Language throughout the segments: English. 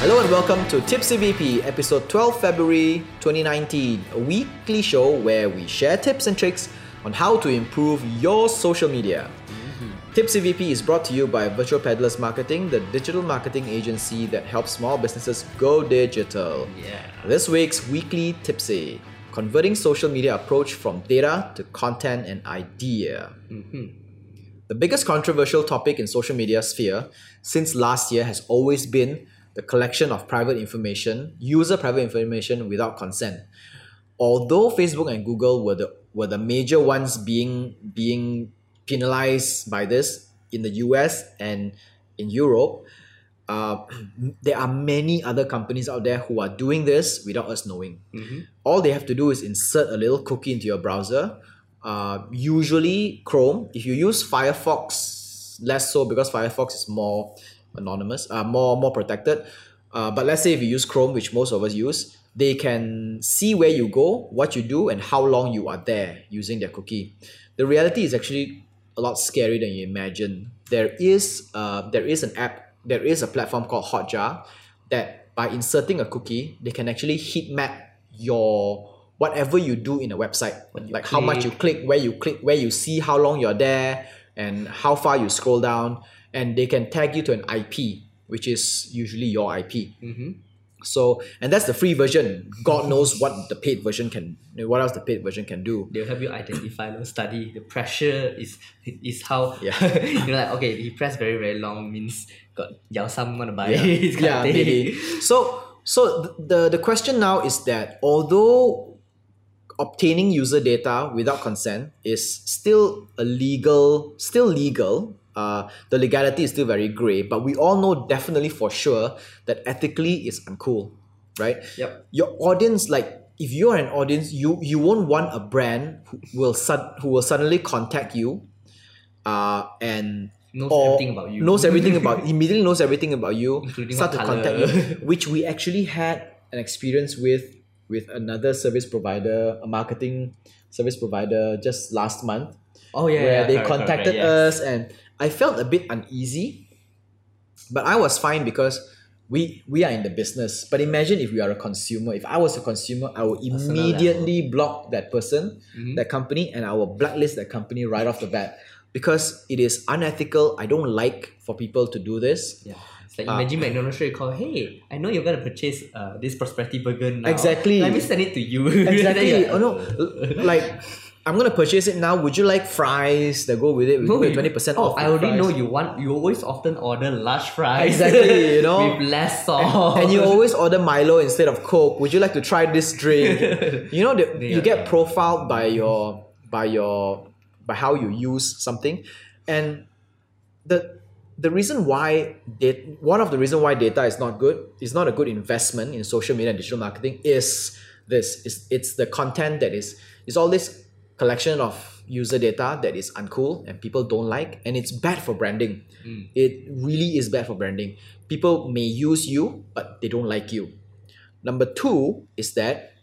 Hello and welcome to Tipsy VP, episode 12 February 2019, a weekly show where we share tips and tricks on how to improve your social media. Mm-hmm. Tipsy VP is brought to you by Virtual Peddlers Marketing, the digital marketing agency that helps small businesses go digital. Yeah. This week's weekly Tipsy, converting social media approach from data to content and idea. Mm-hmm. The biggest controversial topic in social media sphere since last year has always been the collection of private information, user private information without consent. Although Facebook and Google were the were the major ones being being penalized by this in the US and in Europe, uh, there are many other companies out there who are doing this without us knowing. All they have to do is insert a little cookie into your browser. Uh, usually Chrome. If you use Firefox, less so because Firefox is more anonymous, uh, more more protected. Uh, but let's say if you use Chrome, which most of us use, they can see where you go, what you do, and how long you are there using their cookie. The reality is actually a lot scarier than you imagine. There is uh, there is an app, there is a platform called Hotjar that by inserting a cookie, they can actually heat map your whatever you do in a website, like how much you click, where you click, where you see how long you're there, and how far you scroll down, and they can tag you to an IP, which is usually your IP. Mm-hmm. So, and that's the free version. God knows what the paid version can, what else the paid version can do. They'll help you identify, you study. The pressure is is how Yeah. you know like okay, he pressed very very long means got yao some wanna buy yeah, yeah maybe. So, so the the question now is that although obtaining user data without consent is still a legal, still legal. Uh, the legality is still very grey, but we all know definitely for sure that ethically it's uncool, right? Yep. Your audience, like if you are an audience, you you won't want a brand who will sud- who will suddenly contact you, uh, and Knows everything about you. knows everything about immediately knows everything about you Including start to what contact you which we actually had an experience with with another service provider a marketing service provider just last month Oh yeah, where yeah, they correct, correct, contacted yes. us and I felt a bit uneasy but I was fine because we we are in the business but imagine if we are a consumer if I was a consumer I would immediately block that person Mhm. that company and I will blacklist that company right off the bat because it is unethical I don't like for people to do this Yeah. It's like Ah. imagine McDonald's straight call, hey, I know you're gonna purchase uh, this prosperity burger now. Exactly. Let me send it to you. exactly oh no like I'm gonna purchase it now would you like fries that go with it No, with twenty percent oh, off I already fries. know you want. You always often order large fries. Exactly, you know. with less sauce. and you always order Milo instead of Coke. Would you like to try this drink? you know, the, you get profiled by your by your by how you use something, and the the reason why dat- one of the reason why data is not good is not a good investment in social media and digital marketing is this is it's the content that is is all this collection of user data that is uncool and people don't like and it's bad for branding. Hmm. It really is bad for branding. People may use you but they don't like you. Number two is that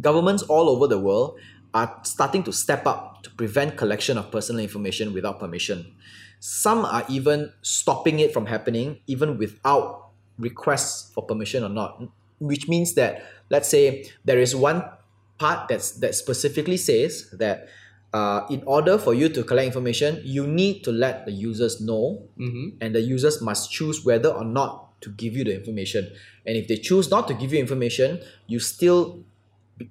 governments all over the world are starting to step up to prevent collection of personal information without permission. Some are even stopping it from happening even without requests for permission or not, which means that let's say there is one part that's that specifically says that uh, in order for you to collect information, you need to let the users know Mhm. and the users must choose whether or not to give you the information. And if they choose not to give you information, you still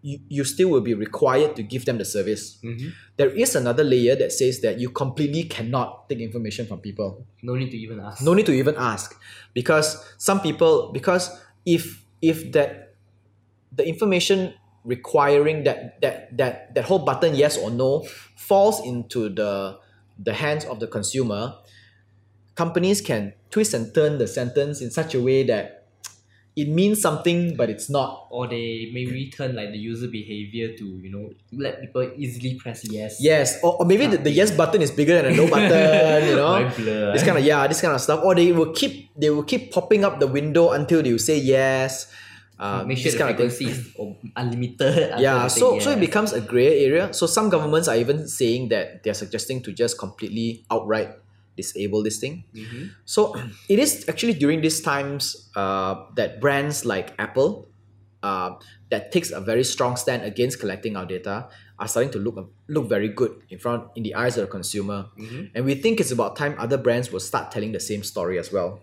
you, you still will be required to give them the service. Mhm. There is another layer that says that you completely cannot take information from people. No need to even ask. No need to even ask. Because some people because if if that the information requiring that that that that whole button yes or no falls into the the hands of the consumer companies can twist and turn the sentence in such a way that it means something but it's not. Or they may return like the user behavior to you know let people easily press yes. yes. Or, or maybe the, the yes button is bigger than the no button you know? Blur. this kind of yeah this kind of stuff. Or they will keep they will keep popping up the window until you say yes uh, Make sure the kind of thing. frequency is unlimited. yeah so so it becomes a gray area so some governments are even saying that they're suggesting to just completely outright disable this thing. Mm-hmm. So it is actually during these times uh, that brands like Apple, uh, that takes a very strong stand against collecting our data, are starting to look look very good in front in the eyes of the consumer. And we think it's about time other brands will start telling the same story as well.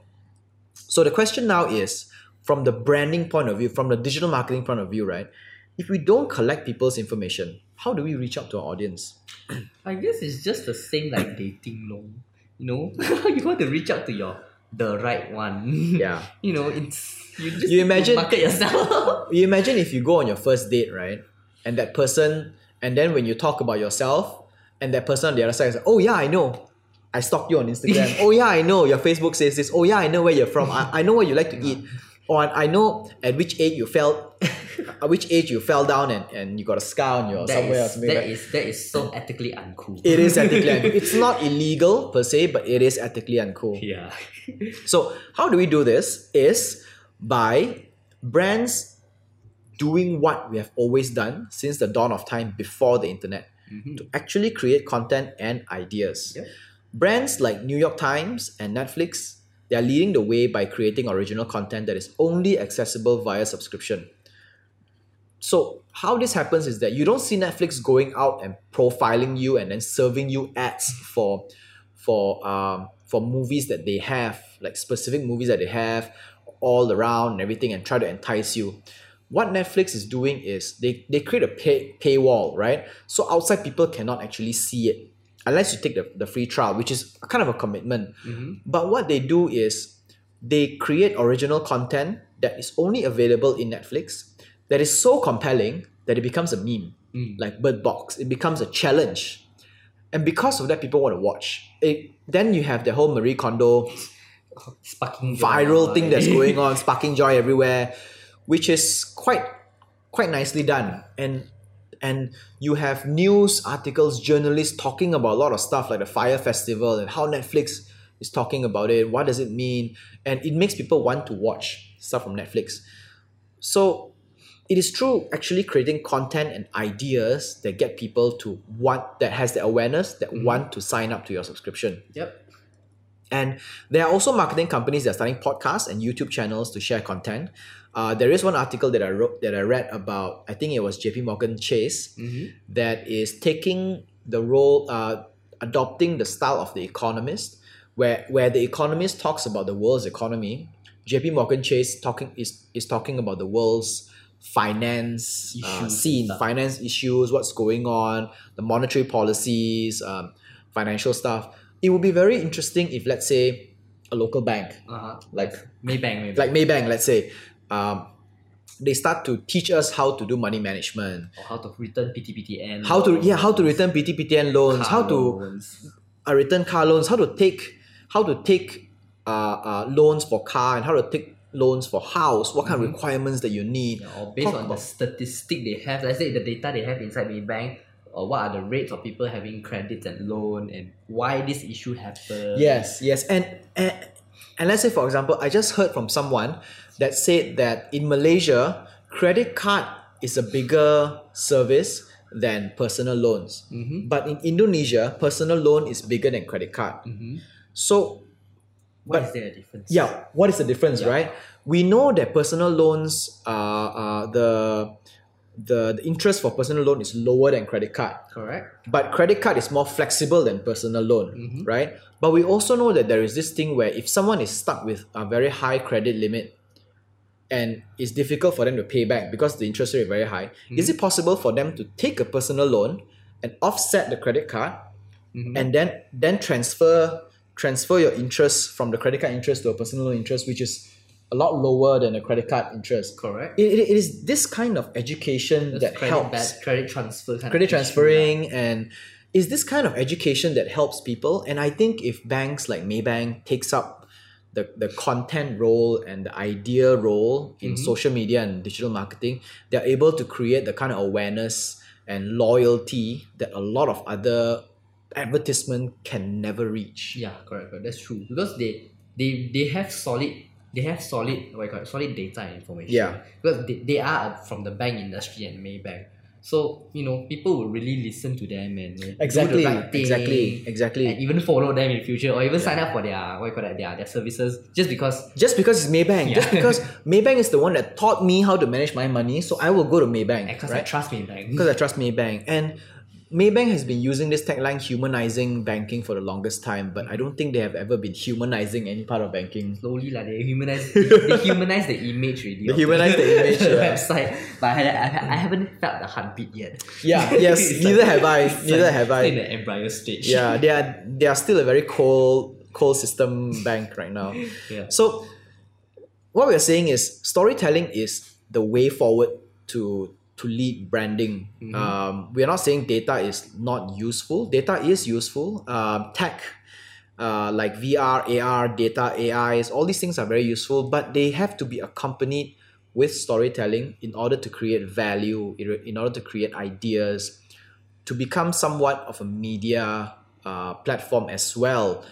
So the question now is, from the branding point of view, from the digital marketing point of view, right? If we don't collect people's information, how do we reach out to our audience? I guess it's just the same like dating loan. You know, you want to reach out to your the right one. Yeah. you know, it's you just You imagine- market yourself. You imagine if you go on your first date, right? And that person, and then when you talk about yourself, and that person on the other side is like, oh yeah, I know. I stalked you on Instagram. oh yeah, I know. Your Facebook says this. Oh yeah, I know where you're from. I, I know what you like to eat. Or I know at which age you fell, at which age you fell down and, and you got a scar on your That somewhere or something. That like. is, that is so ethically uncool. It is ethically uncool. It's not illegal per se, but it is ethically uncool. yeah. So how do we do this? Is by brands doing what we have always done since the dawn of time before the internet mm-hmm. to actually create content and ideas. Brands like New York Times and Netflix, they are leading the way by creating original content that is only accessible via subscription. So how this happens is that you don't see Netflix going out and profiling you and then serving you ads for for um for movies that they have, like specific movies that they have all around and everything and try to entice you. What Netflix is doing is they, they create a pay, paywall, right? So outside people cannot actually see it unless you take the, the free trial, which is kind of a commitment. Mm-hmm. But what they do is they create original content that is only available in Netflix that is so compelling that it becomes a meme, mm. like Bird Box. It becomes a challenge. And because of that, people want to watch. It, then you have the whole Marie Kondo Sparking viral thing that's going on, sparking joy everywhere, which is quite quite nicely done. And and you have news articles, journalists talking about a lot of stuff like the Fyre Festival and how Netflix is talking about it. What does it mean? And it makes people want to watch stuff from Netflix. So it is true actually creating content and ideas that get people to want that has the awareness that mm-hmm. want to sign up to your subscription. Yep. And there are also marketing companies that are starting podcasts and YouTube channels to share content. Uh, there is one article that I wrote that I read about. I think it was J.P. Morgan Chase that is taking the role, uh, adopting the style of the Economist, where where the Economist talks about the world's economy. J.P. Morgan Chase talking is is talking about the world's finance uh, Issues scene, finance issues, what's going on, the monetary policies, um, financial stuff. It would be very interesting if, let's say, a local bank Uh-huh. like Maybank, Maybank. like Maybank, let's say, um, they start to teach us how to do money management, or how to return PTPTN. how to yeah, how to return PTPTN loans, how to loans. uh, return car loans, how to take how to take uh, uh, loans for car and how to take loans for house, what kind of requirements that you need. Yeah, or based Talk on about- the statistic they have, let's say the data they have inside Maybank, or what are the rates of people having credits and loan, and why this issue happened. Yes, yes, and, and and let's say for example, I just heard from someone that said that in Malaysia, credit card is a bigger service than personal loans, but in Indonesia, personal loan is bigger than credit card. So Why but- is there a difference? yeah, what is the difference, Yeah. right? We know that personal loans, uh, uh, the the the interest for personal loan is lower than credit card. Correct. But credit card is more flexible than personal loan, Mm-hmm. right? But we also know that there is this thing where if someone is stuck with a very high credit limit and it's difficult for them to pay back because the interest rate is very high, Mm-hmm. is it possible for them to take a personal loan and offset the credit card Mm-hmm. and then then transfer transfer your interest from the credit card interest to a personal loan interest, which is a lot lower than a credit card interest? Correct. It, it, it is this kind of education That's that credit helps bad- credit transfer kind credit transferring and is this kind of education that helps people and i think if banks like maybank takes up the, the content role and the idea role in mm-hmm. social media and digital marketing they're able to create the kind of awareness and loyalty that a lot of other advertisement can never reach Yeah, correct, correct. That's true. Because they they they have solid they have solid what you call it, solid data and information. Yeah. Because they, they are from the bank industry and Maybank. So you know, people will really listen to them and Exactly, the right exactly, exactly. and even follow them in future, or even sign up for their what you call that, their their services just because. just because it's Maybank, just because Maybank is the one that taught me how to manage my money, so I will go to Maybank. Because I trust me, like because I trust Maybank. And Maybank has been using this tagline humanizing banking for the longest time, but I don't think they have ever been humanizing any part of banking. slowly like they humanize they, they humanize the image really. They humanize the image, the yeah. website, but I, I, I haven't felt the heartbeat yet. Yeah, yes, neither have I, neither have I. In the embryo stage. Yeah, they are they are still a very cold cold system bank right now. Yeah. So what we're saying is storytelling is the way forward to to lead branding. Um, we're not saying data is not useful. Data is useful. Um, tech, uh, like VR, AR, data, AIs, all these things are very useful, but they have to be accompanied with storytelling in order to create value, in order to create ideas, to become somewhat of a media uh, platform as well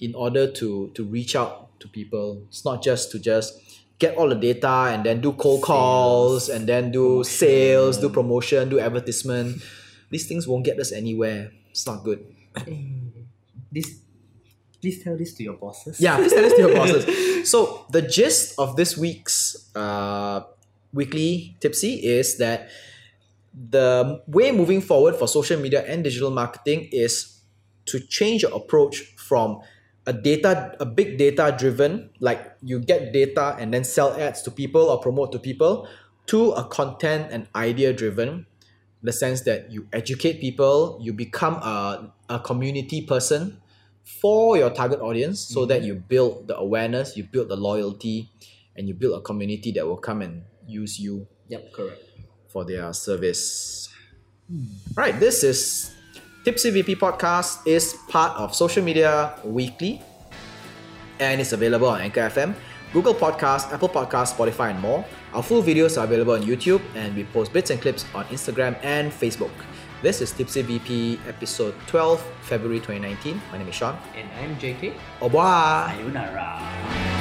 in order to to reach out to people it's not just to just get all the data and then do cold calls and then do sales do promotion do advertisement. These things won't get us anywhere. It's not good. This please tell this to your bosses. yeah please tell this to your bosses. So the gist of this week's uh, weekly tipsy is that the way moving forward for social media and digital marketing is to change your approach from a data a big data driven like you get data and then sell ads to people or promote to people to a content and idea driven in the sense that you educate people you become a, a community person for your target audience so that mm-hmm. you build the awareness you build the loyalty and you build a community that will come and use you Yep, correct. for their service. Hmm. Right, this is Tipsy VP Podcast is part of Social Media Weekly and it's available on Anchor FM, Google Podcast, Apple Podcast, Spotify, and more. Our full videos are available on YouTube and we post bits and clips on Instagram and Facebook. This is Tipsy VP episode 12, February 2019. My name is Sean. And I'm JK. Au revoir. Sayonara.